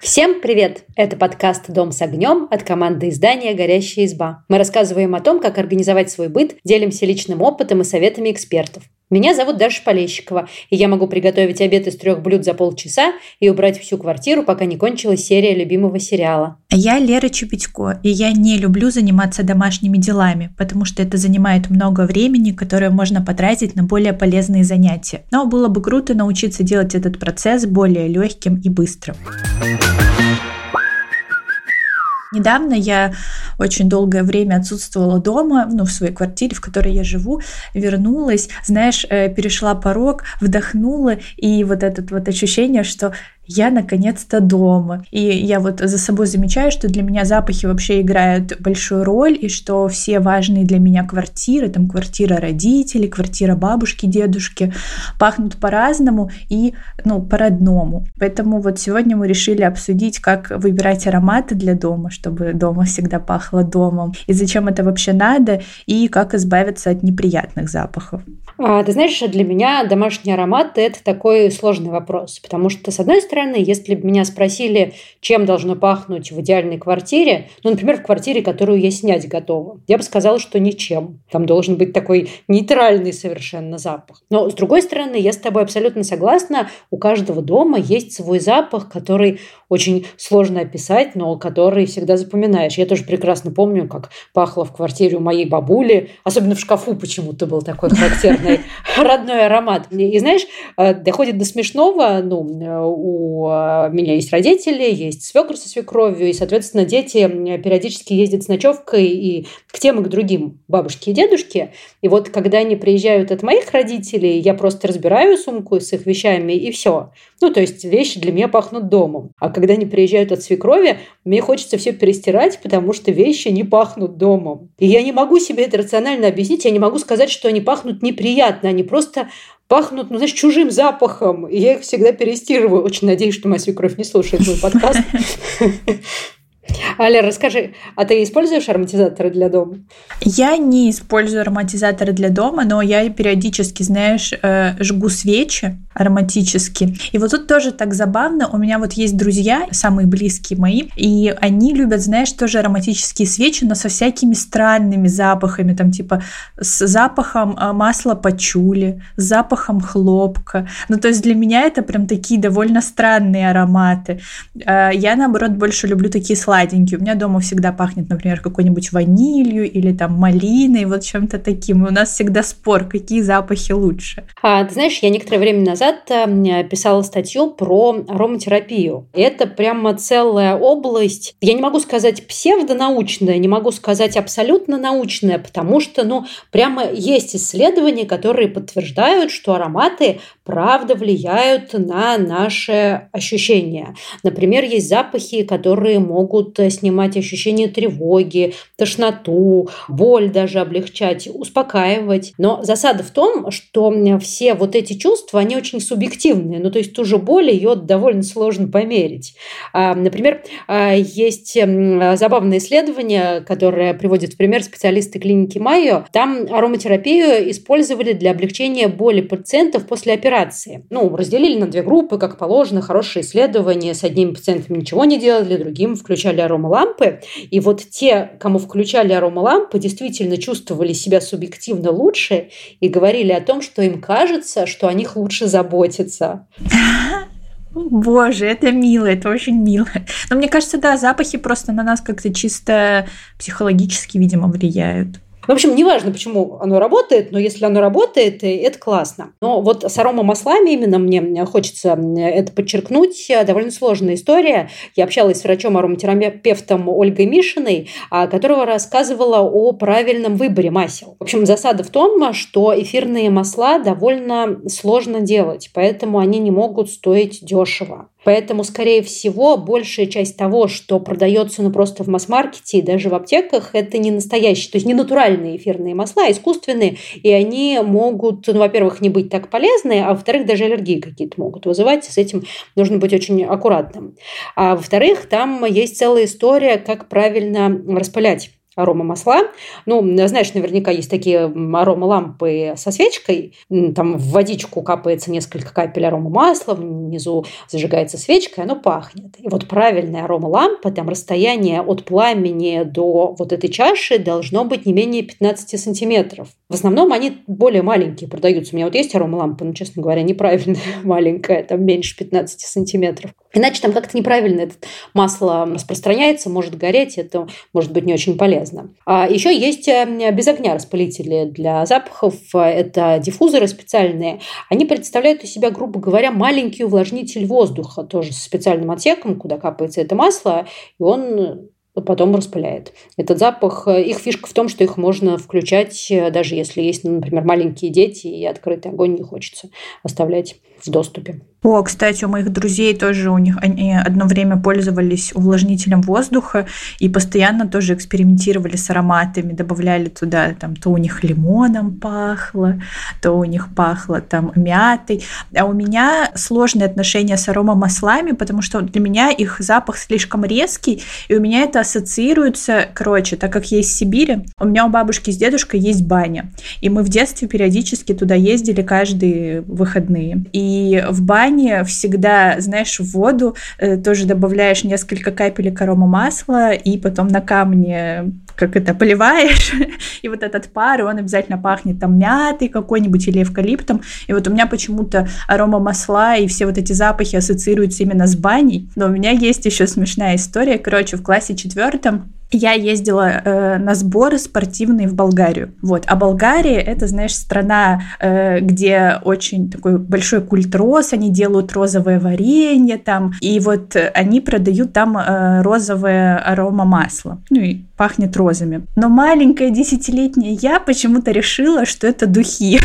Всем привет! Это подкаст «Дом с огнем» от команды издания «Горящая изба». Мы рассказываем о том, как организовать свой быт, делимся личным опытом и советами экспертов. Меня зовут Даша Полещикова, и я могу приготовить обед из трех блюд за полчаса и убрать всю квартиру, пока не кончилась серия любимого сериала. Я Лера Чупичко, и я не люблю заниматься домашними делами, потому что это занимает много времени, которое можно потратить на более полезные занятия. Но было бы круто научиться делать этот процесс более легким и быстрым. Недавно я очень долгое время отсутствовала дома, ну, в своей квартире, в которой я живу, вернулась, знаешь, э, перешла порог, вдохнула, и вот это вот ощущение, что я наконец-то дома. И я вот за собой замечаю, что для меня запахи вообще играют большую роль, и что все важные для меня квартиры, там квартира родителей, квартира бабушки, дедушки, пахнут по-разному и, ну, по-родному. Поэтому вот сегодня мы решили обсудить, как выбирать ароматы для дома, чтобы дома всегда пахло домом, и зачем это вообще надо, и как избавиться от неприятных запахов. А, ты знаешь, для меня домашний аромат – это такой сложный вопрос, потому что, с одной стороны, если бы меня спросили, чем должно пахнуть в идеальной квартире, ну, например, в квартире, которую я снять готова, я бы сказала, что ничем. Там должен быть такой нейтральный совершенно запах. Но, с другой стороны, я с тобой абсолютно согласна, у каждого дома есть свой запах, который очень сложно описать, но который всегда запоминаешь. Я тоже прекрасно помню, как пахло в квартире у моей бабули, особенно в шкафу почему-то был такой характерный родной, аромат. И знаешь, э, доходит до смешного, ну, э, у э, меня есть родители, есть свекр со свекровью, и, соответственно, дети периодически ездят с ночевкой и к тем, и к другим бабушке и дедушке. И вот когда они приезжают от моих родителей, я просто разбираю сумку с их вещами, и все. Ну, то есть вещи для меня пахнут домом. А когда они приезжают от свекрови, мне хочется все перестирать, потому что вещи не пахнут домом. И я не могу себе это рационально объяснить, я не могу сказать, что они пахнут неприятно, они просто пахнут, ну, знаешь, чужим запахом. И я их всегда перестирываю. Очень надеюсь, что моя свекровь не слушает мой подкаст. Аля, расскажи, а ты используешь ароматизаторы для дома? Я не использую ароматизаторы для дома, но я периодически, знаешь, э, жгу свечи ароматически. И вот тут тоже так забавно. У меня вот есть друзья, самые близкие мои, и они любят, знаешь, тоже ароматические свечи, но со всякими странными запахами, там типа с запахом э, масла пачули, с запахом хлопка. Ну, то есть для меня это прям такие довольно странные ароматы. Э, я, наоборот, больше люблю такие сладкие сладенький. У меня дома всегда пахнет, например, какой-нибудь ванилью или там малиной, вот чем-то таким. И у нас всегда спор, какие запахи лучше. А, ты знаешь, я некоторое время назад э, писала статью про ароматерапию. Это прямо целая область, я не могу сказать псевдонаучная, не могу сказать абсолютно научная, потому что, ну, прямо есть исследования, которые подтверждают, что ароматы правда влияют на наши ощущения. Например, есть запахи, которые могут э, снимать ощущение тревоги, тошноту, боль даже облегчать, успокаивать. Но засада в том, что все вот эти чувства, они очень субъективные. Ну, то есть ту же боль ее довольно сложно померить. А, например, а, есть забавное исследование, которое приводит в пример специалисты клиники Майо. Там ароматерапию использовали для облегчения боли пациентов после операции. Ну, разделили на две группы, как положено, хорошие исследования. С одним пациентом ничего не делали, другим включали аромалампы. И вот те, кому включали аромалампы, действительно чувствовали себя субъективно лучше и говорили о том, что им кажется, что о них лучше заботиться. Боже, это мило, это очень мило. Но мне кажется, да, запахи просто на нас как-то чисто психологически, видимо, влияют. В общем, неважно, почему оно работает, но если оно работает, это классно. Но вот с аромамаслами именно мне хочется это подчеркнуть. Довольно сложная история. Я общалась с врачом-ароматерапевтом Ольгой Мишиной, а, которая рассказывала о правильном выборе масел. В общем, засада в том, что эфирные масла довольно сложно делать, поэтому они не могут стоить дешево. Поэтому, скорее всего, большая часть того, что продается ну, просто в масс-маркете и даже в аптеках, это не настоящие, то есть не натуральные эфирные масла, а искусственные, и они могут, ну, во-первых, не быть так полезны, а во-вторых, даже аллергии какие-то могут вызывать, с этим нужно быть очень аккуратным. А во-вторых, там есть целая история, как правильно распылять аромамасла. Ну, знаешь, наверняка есть такие аромалампы со свечкой. Там в водичку капается несколько капель аромамасла, внизу зажигается свечка, и оно пахнет. И вот правильная аромалампа, там расстояние от пламени до вот этой чаши должно быть не менее 15 сантиметров. В основном они более маленькие продаются. У меня вот есть аромалампа, но, честно говоря, неправильная, маленькая, там меньше 15 сантиметров. Иначе там как-то неправильно это масло распространяется, может гореть, это может быть не очень полезно. А еще есть э, без огня распылители для запахов. Это диффузоры специальные. Они представляют из себя, грубо говоря, маленький увлажнитель воздуха, тоже с специальным отсеком, куда капается это масло, и он потом распыляет. Этот запах, э, их фишка в том, что их можно включать, э, даже если есть, например, маленькие дети, и открытый огонь не хочется оставлять в доступе. О, кстати, у моих друзей тоже у них они одно время пользовались увлажнителем воздуха и постоянно тоже экспериментировали с ароматами, добавляли туда там то у них лимоном пахло, то у них пахло там мятой. А у меня сложные отношения с аромамаслами, потому что для меня их запах слишком резкий, и у меня это ассоциируется, короче, так как я из Сибири, у меня у бабушки с дедушкой есть баня, и мы в детстве периодически туда ездили каждые выходные. И в бане бане всегда, знаешь, в воду э, тоже добавляешь несколько капелек арома масла и потом на камне как это, поливаешь, и вот этот пар, он обязательно пахнет там мятой какой-нибудь или эвкалиптом. И вот у меня почему-то арома масла и все вот эти запахи ассоциируются именно с баней. Но у меня есть еще смешная история. Короче, в классе четвертом я ездила э, на сборы спортивные в Болгарию. Вот. А Болгария это, знаешь, страна, э, где очень такой большой культ роз, они делают розовое варенье там, и вот они продают там э, розовое арома масло. Ну и пахнет розами. Но маленькая десятилетняя я почему-то решила, что это духи.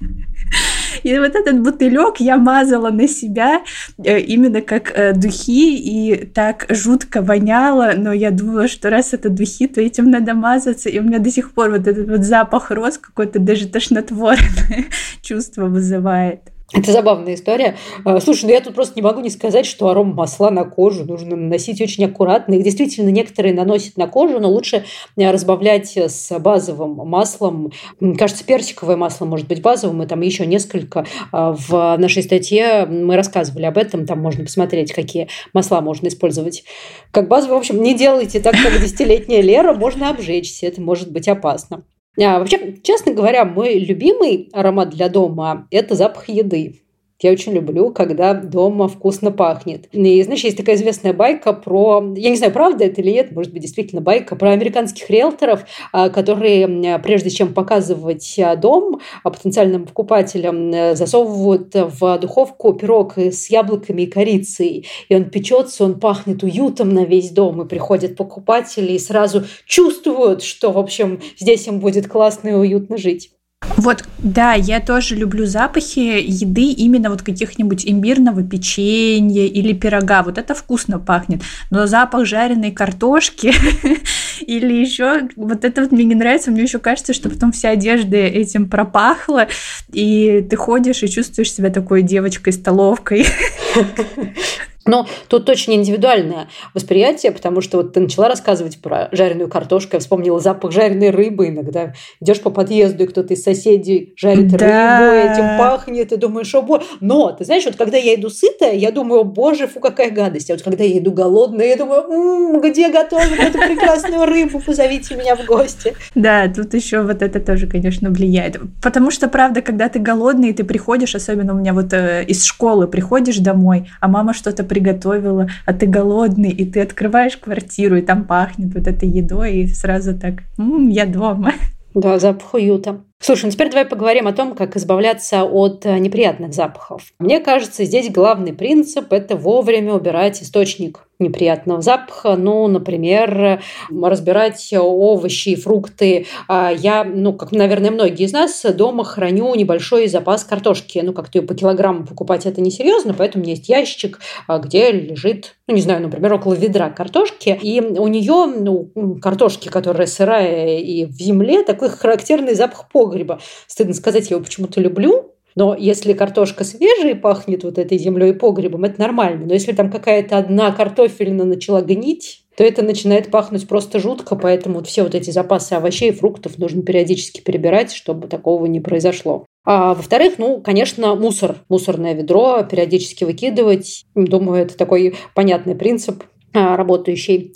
И вот этот бутылек я мазала на себя э, именно как э, духи, и так жутко воняло, но я думала, что раз это духи, то этим надо мазаться, и у меня до сих пор вот этот вот запах роз какой-то даже тошнотворное чувство вызывает. Это забавная история. А, слушай, ну я тут просто не могу не сказать, что аром масла на кожу нужно наносить очень аккуратно. Их действительно некоторые наносят на кожу, но лучше э, разбавлять с базовым маслом. Кажется, персиковое масло может быть базовым, и там еще несколько. А, в нашей статье мы рассказывали об этом, там можно посмотреть, какие масла можно использовать как базовые. В общем, не делайте так, как десятилетняя Лера, можно обжечься, это может быть опасно. А, вообще, честно говоря, мой любимый аромат для дома – это запах еды. Я очень люблю, когда дома вкусно пахнет. И, знаешь, есть такая известная байка про... Я не знаю, правда это или нет, может быть, действительно байка про американских риэлторов, а, которые, прежде чем показывать а, дом потенциальным покупателям, э, засовывают в духовку пирог с яблоками и корицей. И он печется, он пахнет уютом на весь дом. И приходят покупатели и сразу чувствуют, что, в общем, здесь им будет классно и уютно жить. Вот, да, я тоже люблю запахи еды именно вот каких-нибудь имбирного печенья или пирога. Вот это вкусно пахнет. Но запах жареной картошки или еще вот это вот мне не нравится. Мне еще кажется, что потом вся одежда этим пропахла, и ты ходишь и чувствуешь себя такой девочкой-столовкой. Но тут очень индивидуальное восприятие, потому что вот ты начала рассказывать про жареную картошку, я вспомнила запах жареной рыбы иногда. Идешь по подъезду, и кто-то из соседей жарит да. рыбу, этим пахнет, и думаешь, о боже. Но, ты знаешь, вот когда я иду сытая, я думаю, о боже, фу, какая гадость. А вот когда я иду голодная, я думаю, м-м, где готовят эту прекрасную рыбу, позовите меня в гости. Да, тут еще вот это тоже, конечно, влияет. Потому что, правда, когда ты голодный, ты приходишь, особенно у меня вот э, из школы приходишь домой, а мама что-то приготовила, а ты голодный, и ты открываешь квартиру, и там пахнет вот этой едой, и сразу так, м-м, я дома. Да, запах уюта. Слушай, ну теперь давай поговорим о том, как избавляться от э, неприятных запахов. Мне кажется, здесь главный принцип – это вовремя убирать источник неприятного запаха. Ну, например, разбирать овощи и фрукты. А я, ну, как, наверное, многие из нас, дома храню небольшой запас картошки. Ну, как-то по килограмму покупать это несерьезно, поэтому у меня есть ящик, а, где лежит, ну, не знаю, например, около ведра картошки. И у нее, ну, картошки, которая сырая и в земле, такой характерный запах погреба. Стыдно сказать, я его почему-то люблю, Но если картошка свежая и пахнет вот этой землей и погребом, это нормально. Но если там какая-то одна картофельна начала гнить, то это начинает пахнуть просто жутко, поэтому вот все вот эти запасы овощей и фруктов нужно периодически перебирать, чтобы такого не произошло. А, во-вторых, ну, конечно, мусор, мусорное ведро периодически выкидывать. Думаю, это такой понятный принцип работающий.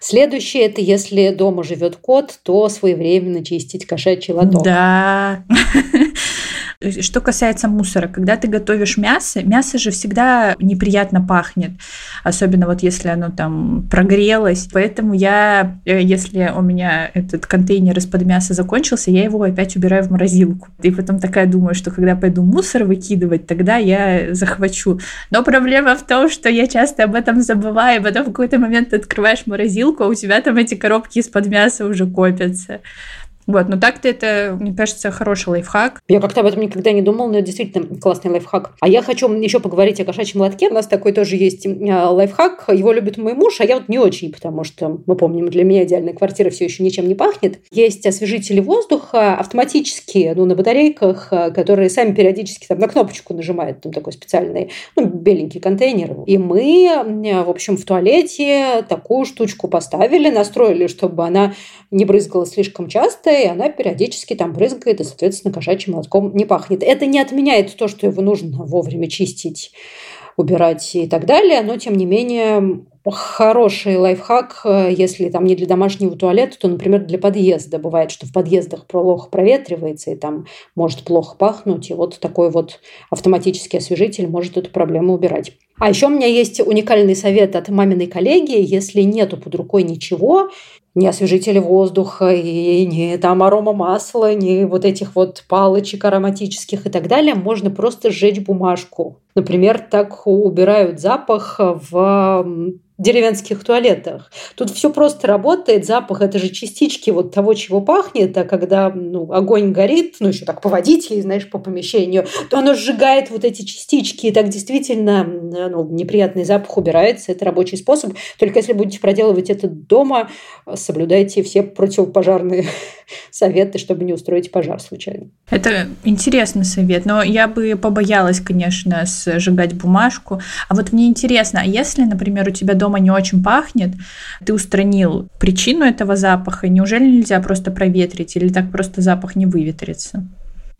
Следующее – это если дома живет кот, то своевременно чистить кошачий лоток. Да. Что касается мусора, когда ты готовишь мясо, мясо же всегда неприятно пахнет, особенно вот если оно там прогрелось. Поэтому я, э, если у меня этот контейнер из-под мяса закончился, я его опять убираю в морозилку. И потом такая думаю, что когда пойду мусор выкидывать, тогда я захвачу. Но проблема в том, что я часто об этом забываю, и потом какой-то момент ты открываешь морозилку, а у тебя там эти коробки из-под мяса уже копятся. Вот, но так-то это, мне кажется, хороший лайфхак. Я как-то об этом никогда не думала, но это действительно классный лайфхак. А я хочу еще поговорить о кошачьем лотке. У нас такой тоже есть а, лайфхак. Его любит мой муж, а я вот не очень, потому что, мы помним, для меня идеальная квартира все еще ничем не пахнет. Есть освежители воздуха автоматические, ну, на батарейках, а, которые сами периодически там на кнопочку нажимают, там такой специальный, ну, беленький контейнер. И мы, а, в общем, в туалете такую штучку поставили, настроили, чтобы она не брызгала слишком часто, и она периодически там брызгает, и, соответственно, кошачьим молотком не пахнет. Это не отменяет то, что его нужно вовремя чистить, убирать и так далее, но, тем не менее, хороший лайфхак, если там не для домашнего туалета, то, например, для подъезда. Бывает, что в подъездах плохо проветривается, и там может плохо пахнуть, и вот такой вот автоматический освежитель может эту проблему убирать. А еще у меня есть уникальный совет от маминой коллеги. Если нету под рукой ничего, ни освежители воздуха, и ни там арома масла, ни вот этих вот палочек ароматических и так далее, можно просто сжечь бумажку. Например, так убирают запах в деревенских туалетах. Тут все просто работает, запах – это же частички вот того, чего пахнет, а когда ну, огонь горит, ну еще так по водителю, знаешь, по помещению, то оно сжигает вот эти частички, и так действительно ну, неприятный запах убирается. Это рабочий способ. Только если будете проделывать это дома, соблюдайте все противопожарные советы, чтобы не устроить пожар случайно. Это интересный совет, но я бы побоялась, конечно, сжигать бумажку. А вот мне интересно, а если, например, у тебя дома не очень пахнет, ты устранил причину этого запаха, неужели нельзя просто проветрить или так просто запах не выветрится?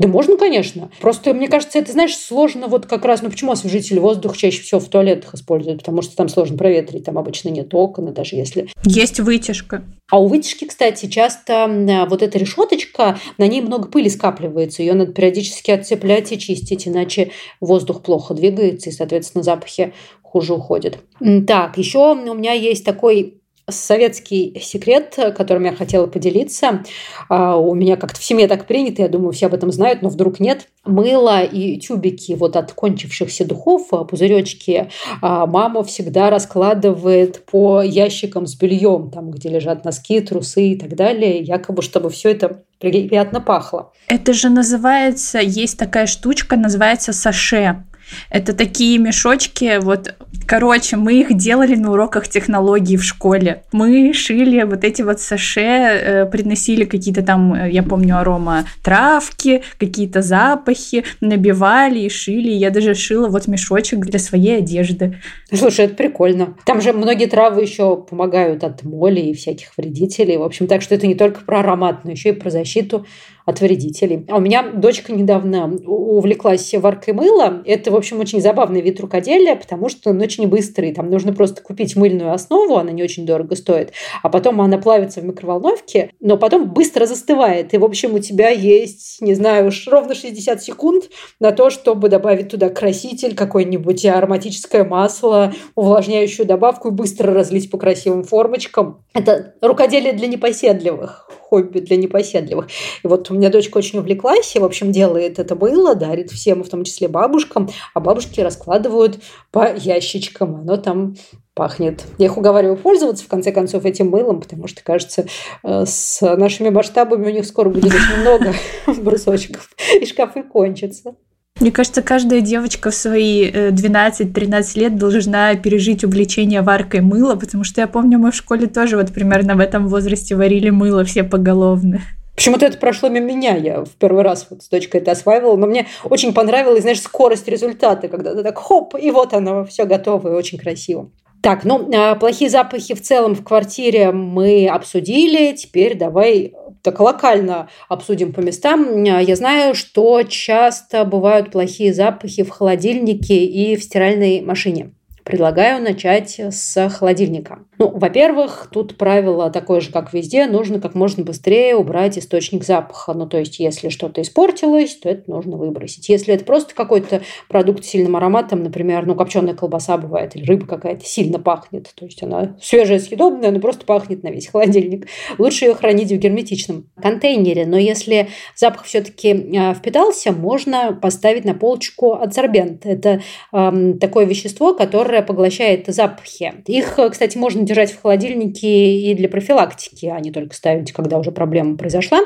Да можно, конечно. Просто, мне кажется, это, знаешь, сложно вот как раз... Ну, почему освежитель воздуха чаще всего в туалетах используют? Потому что там сложно проветрить, там обычно нет окон, даже если... Есть вытяжка. А у вытяжки, кстати, часто вот эта решеточка, на ней много пыли скапливается. Ее надо периодически отцеплять и чистить, иначе воздух плохо двигается, и, соответственно, запахи хуже уходят. Так, еще у меня есть такой советский секрет, которым я хотела поделиться. А, у меня как-то в семье так принято, я думаю, все об этом знают, но вдруг нет. Мыло и тюбики вот от кончившихся духов, а, пузыречки, а, мама всегда раскладывает по ящикам с бельем, там, где лежат носки, трусы и так далее, якобы, чтобы все это приятно пахло. Это же называется, есть такая штучка, называется саше. Это такие мешочки, вот, короче, мы их делали на уроках технологий в школе. Мы шили вот эти вот саше, э, приносили какие-то там, э, я помню, арома травки, какие-то запахи, набивали и шили. Я даже шила вот мешочек для своей одежды. Слушай, это прикольно. Там же многие травы еще помогают от моли и всяких вредителей. В общем, так что это не только про аромат, но еще и про защиту от вредителей. А у меня дочка недавно увлеклась варкой мыла. Это, в общем, очень забавный вид рукоделия, потому что он очень быстрый. Там нужно просто купить мыльную основу, она не очень дорого стоит, а потом она плавится в микроволновке, но потом быстро застывает. И, в общем, у тебя есть, не знаю, уж ровно 60 секунд на то, чтобы добавить туда краситель, какое-нибудь ароматическое масло, увлажняющую добавку и быстро разлить по красивым формочкам. Это рукоделие для непоседливых хобби для непоседливых. И вот у меня дочка очень увлеклась, и, в общем, делает это мыло, дарит всем, в том числе бабушкам, а бабушки раскладывают по ящичкам, оно там пахнет. Я их уговариваю пользоваться, в конце концов, этим мылом, потому что, кажется, э, с нашими масштабами у них скоро будет очень много брусочков, и шкафы кончатся. Мне кажется, каждая девочка в свои 12-13 э, лет должна пережить увлечение варкой мыла, потому что я помню, мы в школе тоже вот примерно в этом возрасте варили мыло все поголовно. Почему-то это прошло мимо меня. Я в первый раз вот с дочкой это осваивала, но мне очень понравилась, знаешь, скорость результата, когда ты так хоп, и вот оно, все готово и очень красиво. Так, ну, а, плохие запахи в целом в квартире мы обсудили. Теперь давай так локально обсудим по местам. Я знаю, что часто бывают плохие запахи в холодильнике и в стиральной машине. Предлагаю начать с холодильника. Ну, во-первых, тут правило такое же, как везде. Нужно как можно быстрее убрать источник запаха. Ну, то есть, если что-то испортилось, то это нужно выбросить. Если это просто какой-то продукт с сильным ароматом, например, ну, копченая колбаса бывает, или рыба какая-то сильно пахнет, то есть она свежая, съедобная, но просто пахнет на весь холодильник. Лучше ее хранить в герметичном контейнере. Но если запах все-таки а, впитался, можно поставить на полочку адсорбент. Это э, такое вещество, которое поглощает запахи. Их, кстати, можно держать в холодильнике и для профилактики, а не только ставить, когда уже проблема произошла.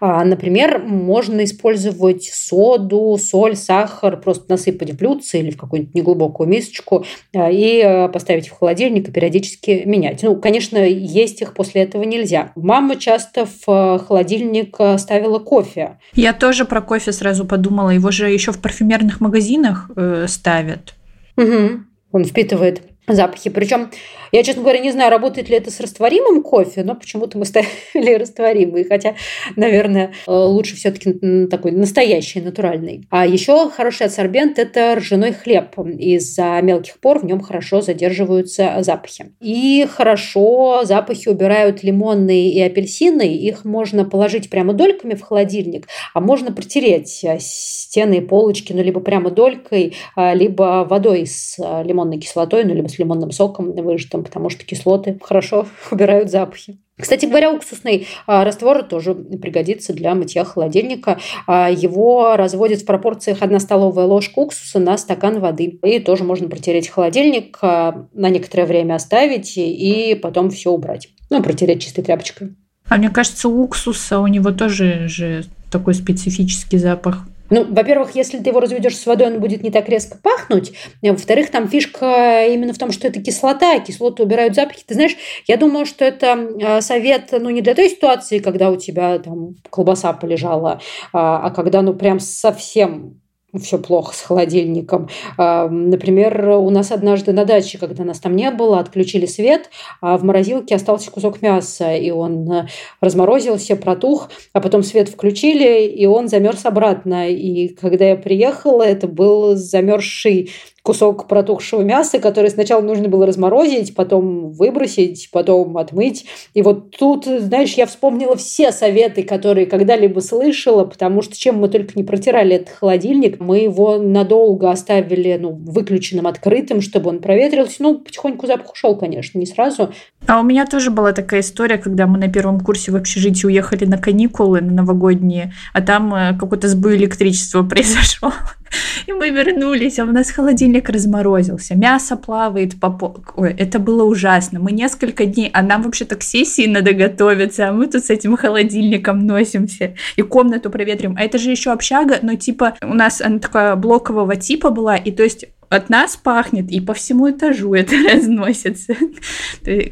А, например, можно использовать соду, соль, сахар, просто насыпать в блюдце или в какую-нибудь неглубокую мисочку а, и а, поставить в холодильник и периодически менять. Ну, конечно, есть их после этого нельзя. Мама часто в холодильник ставила кофе. Я тоже про кофе сразу подумала. Его же еще в парфюмерных магазинах э, ставят. Угу. Он впитывает запахи. Причем я, честно говоря, не знаю, работает ли это с растворимым кофе, но почему-то мы ставили растворимый. Хотя, наверное, э, лучше все-таки такой настоящий, натуральный. А еще хороший адсорбент – это ржаной хлеб. Из-за мелких пор в нем хорошо задерживаются запахи. И хорошо запахи убирают лимонные и апельсины. Их можно положить прямо дольками в холодильник, а можно протереть э, стены и полочки, ну, либо прямо долькой, а, либо водой с э, лимонной кислотой, ну, либо с лимонным соком выжатым потому что кислоты хорошо убирают запахи. Кстати говоря, уксусный а, раствор тоже пригодится для мытья холодильника. А, его разводят в пропорциях 1 столовая ложка уксуса на стакан воды. И тоже можно протереть холодильник, а, на некоторое время оставить и потом все убрать. Ну, протереть чистой тряпочкой. А мне кажется, уксуса у него тоже же такой специфический запах. Ну, во-первых, если ты его разведешь с водой, он будет не так резко пахнуть. Во-вторых, там фишка именно в том, что это кислота, кислоты убирают запахи. Ты знаешь, я думаю, что это а, совет, ну, не для той ситуации, когда у тебя там колбаса полежала, а, а когда, ну, прям совсем все плохо с холодильником. А, например, у нас однажды на даче, когда нас там не было, отключили свет, а в морозилке остался кусок мяса, и он э, разморозился, протух, а потом свет включили, и он замерз обратно. И когда я приехала, это был замерзший кусок протухшего мяса, который сначала нужно было разморозить, потом выбросить, потом отмыть. И вот тут, знаешь, я вспомнила все советы, которые когда-либо слышала, потому что чем мы только не протирали этот холодильник, мы его надолго оставили ну, выключенным, открытым, чтобы он проветрился. Ну, потихоньку запах ушел, конечно, не сразу. А у меня тоже была такая история, когда мы на первом курсе в общежитии уехали на каникулы на новогодние, а там э, какой-то сбой электричества произошел. И мы вернулись, а у нас холодильник разморозился, мясо плавает по полу. Ой, это было ужасно. Мы несколько дней, а нам вообще-то к сессии надо готовиться, а мы тут с этим холодильником носимся и комнату проветрим. А это же еще общага, но типа у нас она такая блокового типа была, и то есть от нас пахнет, и по всему этажу это разносится.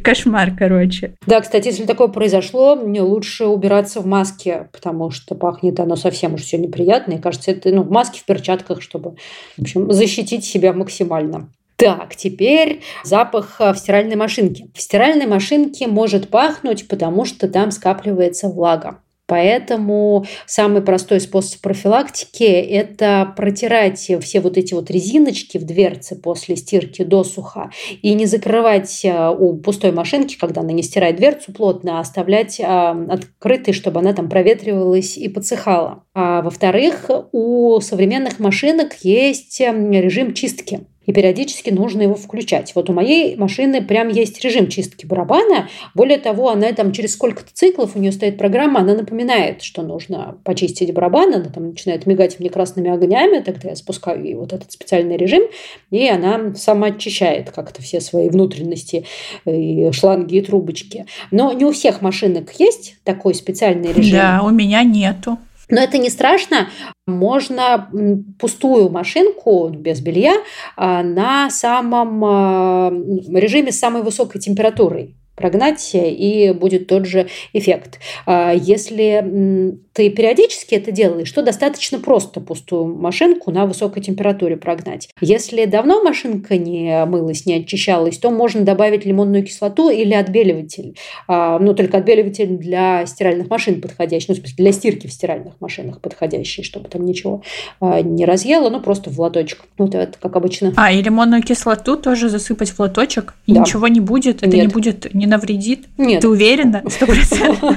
Кошмар, короче. Да, кстати, если такое произошло, мне лучше убираться в маске, потому что пахнет оно совсем уж все неприятно. И кажется, это ну, в маске, в перчатках, чтобы в общем, защитить себя максимально. Так, теперь запах в стиральной машинке. В стиральной машинке может пахнуть, потому что там скапливается влага. Поэтому самый простой способ профилактики – это протирать все вот эти вот резиночки в дверце после стирки досуха и не закрывать э, у пустой машинки, когда она не стирает дверцу плотно, а оставлять э, открытой, чтобы она там проветривалась и подсыхала. А во-вторых, у современных машинок есть режим чистки и периодически нужно его включать. Вот у моей машины прям есть режим чистки барабана. Более того, она там через сколько-то циклов, у нее стоит программа, она напоминает, что нужно почистить барабан, она там начинает мигать мне красными огнями, тогда я спускаю ей вот этот специальный режим, и она сама очищает как-то все свои внутренности, и шланги и трубочки. Но не у всех машинок есть такой специальный режим. Да, у меня нету. Но это не страшно. Можно пустую машинку без белья а, на самом а, режиме с самой высокой температурой прогнать, и будет тот же эффект. А если ты периодически это делаешь, то достаточно просто пустую машинку на высокой температуре прогнать. Если давно машинка не мылась, не очищалась, то можно добавить лимонную кислоту или отбеливатель. А, ну, только отбеливатель для стиральных машин подходящий, ну, в смысле, для стирки в стиральных машинах подходящий, чтобы там ничего а, не разъело, ну, просто в лоточек. Вот это как обычно. А, и лимонную кислоту тоже засыпать в лоточек? И да. ничего не будет? Это Нет. не будет, не навредит? Нет. Ты уверена? Сто процентов.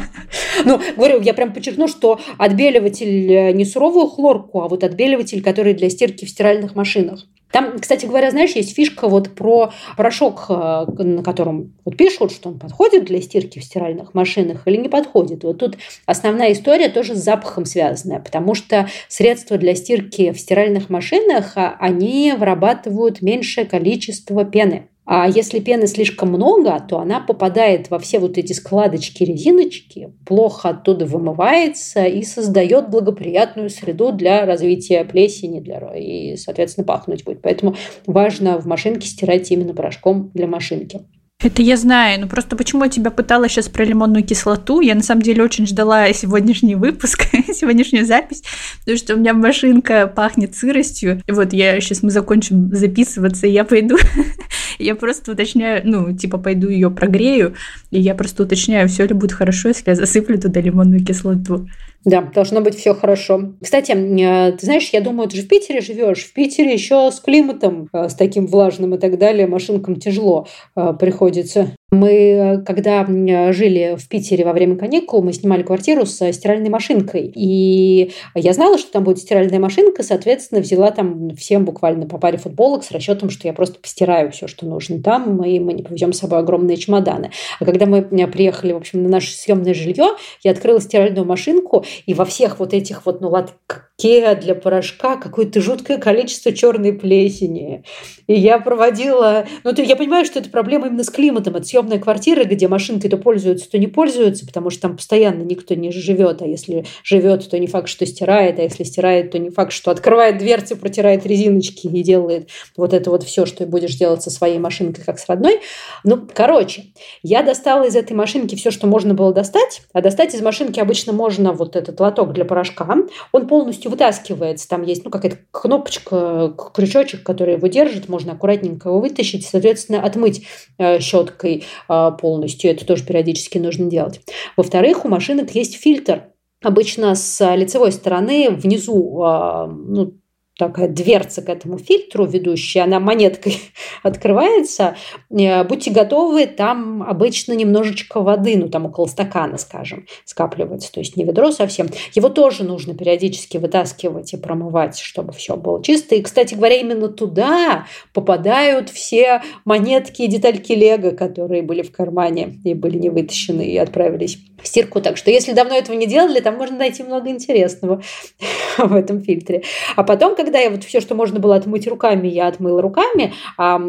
Ну, говорю, я прям подчеркну, что отбеливатель э, не суровую хлорку, а вот отбеливатель, который для стирки в стиральных машинах. Там, кстати говоря, знаешь, есть фишка вот про порошок, э, на котором вот пишут, что он подходит для стирки в стиральных машинах или не подходит. Вот тут основная история тоже с запахом связанная, потому что средства для стирки в стиральных машинах, а, они вырабатывают меньшее количество пены. А если пены слишком много, то она попадает во все вот эти складочки, резиночки, плохо оттуда вымывается и создает благоприятную среду для развития плесени для, и, соответственно, пахнуть будет. Поэтому важно в машинке стирать именно порошком для машинки. Это я знаю, но просто почему я тебя пыталась сейчас про лимонную кислоту? Я на самом деле очень ждала сегодняшний выпуск, сегодняшнюю запись, потому что у меня машинка пахнет сыростью. И вот я сейчас мы закончим записываться, и я пойду я просто уточняю, ну, типа, пойду ее прогрею, и я просто уточняю, все ли будет хорошо, если я засыплю туда лимонную кислоту. Да, должно быть все хорошо. Кстати, э, ты знаешь, я думаю, ты же в Питере живешь. В Питере еще с климатом, э, с таким влажным и так далее, машинкам тяжело э, приходится. Мы, когда жили в Питере во время каникул, мы снимали квартиру с стиральной машинкой. И я знала, что там будет стиральная машинка, соответственно, взяла там всем буквально по паре футболок с расчетом, что я просто постираю все, что нужно там, и мы не повезем с собой огромные чемоданы. А когда мы приехали, в общем, на наше съемное жилье, я открыла стиральную машинку, и во всех вот этих вот, ну, лотке для порошка какое-то жуткое количество черной плесени. И я проводила... Ну, я понимаю, что это проблема именно с климатом. Это съемная квартира, где машинкой то пользуются, то не пользуются, потому что там постоянно никто не живет. А если живет, то не факт, что стирает. А если стирает, то не факт, что открывает дверцы, протирает резиночки и делает вот это вот все, что будешь делать со своей машинкой, как с родной. Ну, короче, я достала из этой машинки все, что можно было достать. А достать из машинки обычно можно вот этот лоток для порошка, он полностью вытаскивается. Там есть ну, какая-то кнопочка, крючочек, который его держит. Можно аккуратненько его вытащить, соответственно, отмыть э, щеткой э, полностью. Это тоже периодически нужно делать. Во-вторых, у машинок есть фильтр. Обычно с лицевой стороны внизу э, ну, такая дверца к этому фильтру ведущая, она монеткой открывается. Э, будьте готовы, там обычно немножечко воды, ну там около стакана, скажем, скапливается, то есть не ведро совсем. Его тоже нужно периодически вытаскивать и промывать, чтобы все было чисто. И, кстати говоря, именно туда попадают все монетки и детальки лего, которые были в кармане и были не вытащены и отправились в стирку. Так что, если давно этого не делали, там можно найти много интересного в этом фильтре. А потом, когда когда я вот все, что можно было отмыть руками, я отмыла руками, а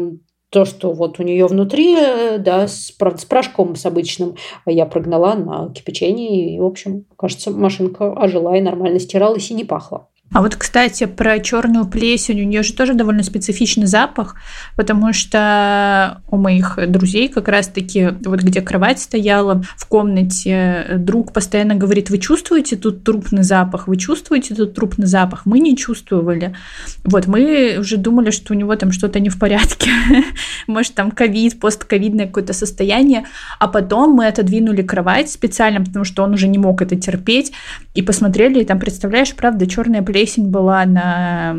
то, что вот у нее внутри, да, с, правда, с порошком с обычным, я прогнала на кипячение, и, в общем, кажется, машинка ожила и нормально стиралась и не пахла. А вот, кстати, про черную плесень, у нее же тоже довольно специфичный запах, потому что у моих друзей как раз-таки, вот где кровать стояла в комнате, друг постоянно говорит, вы чувствуете тут трупный запах, вы чувствуете тут трупный запах? Мы не чувствовали. Вот, мы уже думали, что у него там что-то не в порядке, может, там ковид, постковидное какое-то состояние, а потом мы отодвинули кровать специально, потому что он уже не мог это терпеть, и посмотрели, и там, представляешь, правда, черная плесень плесень была на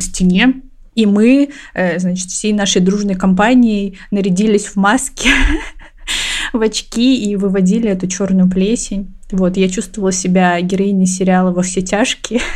стене, и мы, э, значит, всей нашей дружной компанией нарядились в маски, в очки и выводили эту черную плесень. Вот, я чувствовала себя героиней сериала «Во все тяжкие».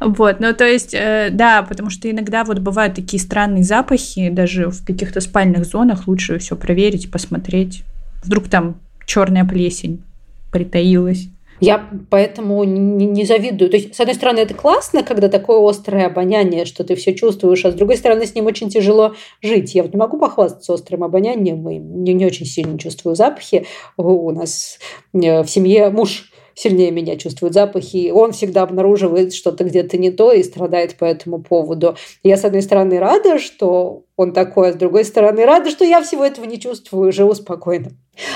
Вот, ну то есть, э, да, потому что иногда вот бывают такие странные запахи, даже в каких-то спальных зонах лучше все проверить, посмотреть. Вдруг там черная плесень притаилась. Я поэтому не, не завидую. То есть, с одной стороны, это классно, когда такое острое обоняние, что ты все чувствуешь, а с другой стороны, с ним очень тяжело жить. Я вот не могу похвастаться острым обонянием, и не, не очень сильно чувствую запахи. У нас э, в семье муж сильнее меня чувствует запахи. Он всегда обнаруживает что-то где-то не то и страдает по этому поводу. Я, с одной стороны, рада, что он такой, а с другой стороны, рада, что я всего этого не чувствую, живу спокойно.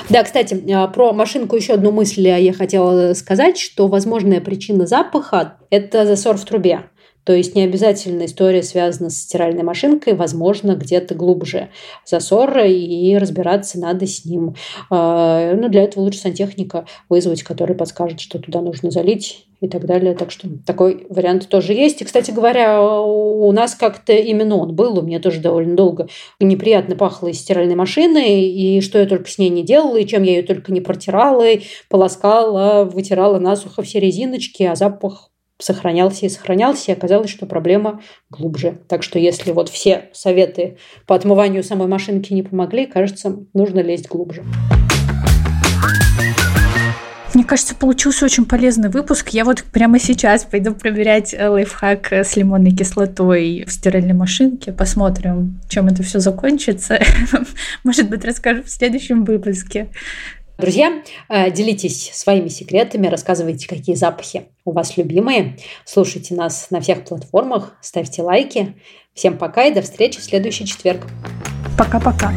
Да, кстати, а, про машинку еще одну мысль я хотела сказать, что возможная причина запаха – это засор в трубе. То есть не обязательно история связана с стиральной машинкой, возможно, где-то глубже засор, и разбираться надо с ним. А, ну, для этого лучше сантехника вызвать, который подскажет, что туда нужно залить и так далее. Так что такой вариант тоже есть. И, кстати говоря, у нас как-то именно он был. У меня тоже довольно долго неприятно пахло из стиральной машины. И что я только с ней не делала, и чем я ее только не протирала, и полоскала, вытирала насухо все резиночки, а запах сохранялся и сохранялся, и оказалось, что проблема глубже. Так что если вот все советы по отмыванию самой машинки не помогли, кажется, нужно лезть глубже. Мне кажется, получился очень полезный выпуск. Я вот прямо сейчас пойду проверять э, лайфхак с лимонной кислотой в стиральной машинке. Посмотрим, чем это все закончится. Может быть, расскажу в следующем выпуске. Друзья, э, делитесь своими секретами, рассказывайте, какие запахи у вас любимые. Слушайте нас на всех платформах, ставьте лайки. Всем пока и до встречи в следующий четверг. Пока-пока.